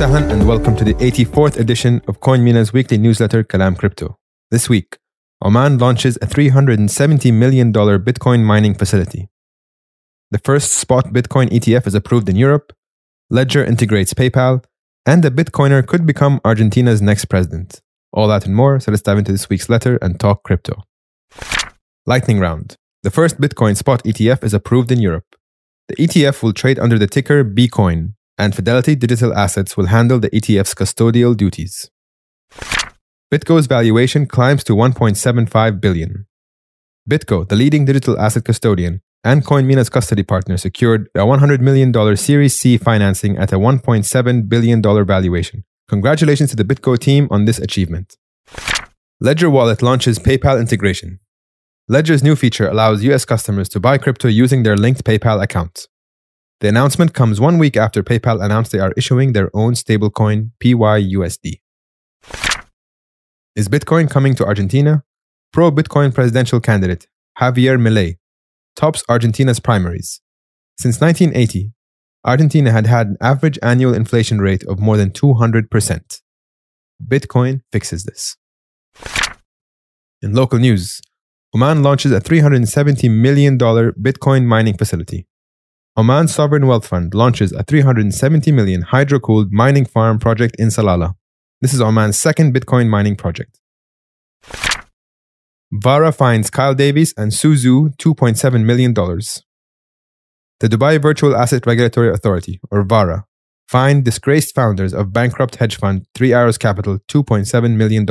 and welcome to the 84th edition of CoinMENA's weekly newsletter, Kalam Crypto. This week, Oman launches a $370 million Bitcoin mining facility. The first spot Bitcoin ETF is approved in Europe, Ledger integrates PayPal, and a Bitcoiner could become Argentina's next president. All that and more, so let's dive into this week's letter and talk crypto. Lightning Round. The first Bitcoin spot ETF is approved in Europe. The ETF will trade under the ticker Bcoin, and Fidelity Digital Assets will handle the ETF's custodial duties. BitGo's valuation climbs to 1.75 billion. BitGo, the leading digital asset custodian and CoinMENA's custody partner, secured a $100 million Series C financing at a $1.7 billion valuation. Congratulations to the BitGo team on this achievement. Ledger Wallet launches PayPal integration. Ledger's new feature allows US customers to buy crypto using their linked PayPal account. The announcement comes one week after PayPal announced they are issuing their own stablecoin, PYUSD. Is Bitcoin coming to Argentina? Pro Bitcoin presidential candidate Javier Milei tops Argentina's primaries. Since 1980, Argentina had had an average annual inflation rate of more than 200%. Bitcoin fixes this. In local news, Oman launches a $370 million Bitcoin mining facility. Oman Sovereign Wealth Fund launches a 370 million hydro-cooled mining farm project in Salalah. This is Oman's second Bitcoin mining project. Vara finds Kyle Davies and Su Zhu $2.7 million. The Dubai Virtual Asset Regulatory Authority, or VARA, fined disgraced founders of bankrupt hedge fund Three Arrows Capital $2.7 million.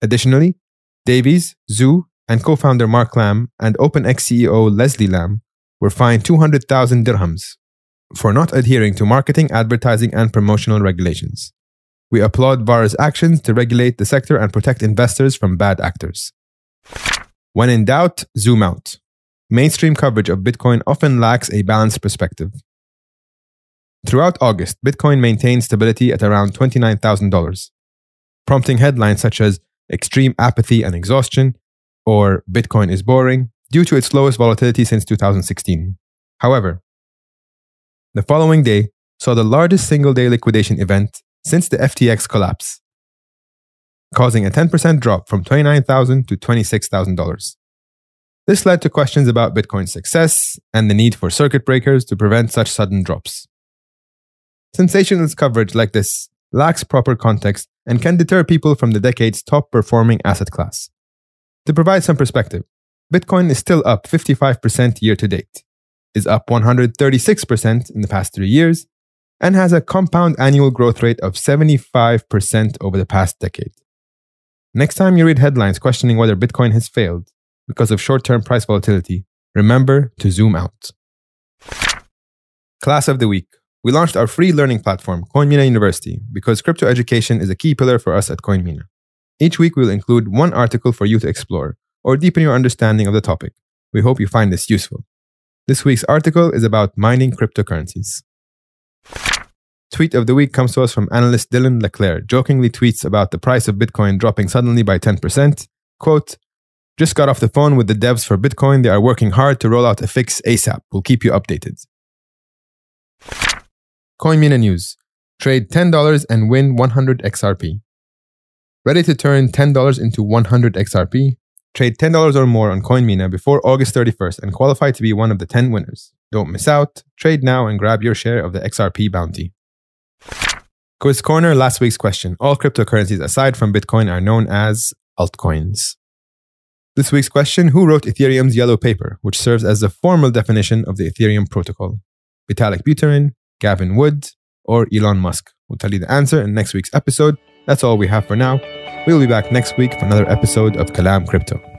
Additionally, Davies, Zhu, and co founder Mark Lam and OPNX CEO Leslie Lamb were fined 200,000 dirhams for not adhering to marketing, advertising, and promotional regulations. We applaud VARA's actions to regulate the sector and protect investors from bad actors. When in doubt, zoom out. Mainstream coverage of Bitcoin often lacks a balanced perspective. Throughout August, Bitcoin maintained stability at around $29,000, prompting headlines such as extreme apathy and exhaustion, or Bitcoin is boring, due to its lowest volatility since 2016. However, the following day saw the largest single day liquidation event since the FTX collapse, causing a 10% drop from 29,000 to $26,000. This led to questions about Bitcoin's success and the need for circuit breakers to prevent such sudden drops. Sensationalist coverage like this lacks proper context and can deter people from the decade's top performing asset class. To provide some perspective, Bitcoin is still up 55% year to date, is up 136% in the past three years, and has a compound annual growth rate of 75% over the past decade. Next time you read headlines questioning whether Bitcoin has failed because of short term price volatility, remember to zoom out. Class of the Week. We launched our free learning platform, CoinMENA University, because crypto education is a key pillar for us at CoinMENA. Each week, we will include one article for you to explore or deepen your understanding of the topic. We hope you find this useful. This week's article is about mining cryptocurrencies. Tweet of the week comes to us from analyst Dylan LeClair, jokingly tweets about the price of Bitcoin dropping suddenly by 10%. Quote, just got off the phone with the devs for Bitcoin. They are working hard to roll out a fix ASAP. We'll keep you updated. CoinMENA News. Trade $10 and win 100 XRP. Ready to turn $10 into 100 XRP? Trade $10 or more on CoinMENA before August 31st and qualify to be one of the 10 winners. Don't miss out. Trade now and grab your share of the XRP bounty. Quiz Corner last week's question. All cryptocurrencies aside from Bitcoin are known as altcoins. This week's question Who wrote Ethereum's yellow paper, which serves as the formal definition of the Ethereum protocol? Vitalik Buterin, Gavin Wood, or Elon Musk? We'll tell you the answer in next week's episode. That's all we have for now. We'll be back next week for another episode of Kalam Crypto.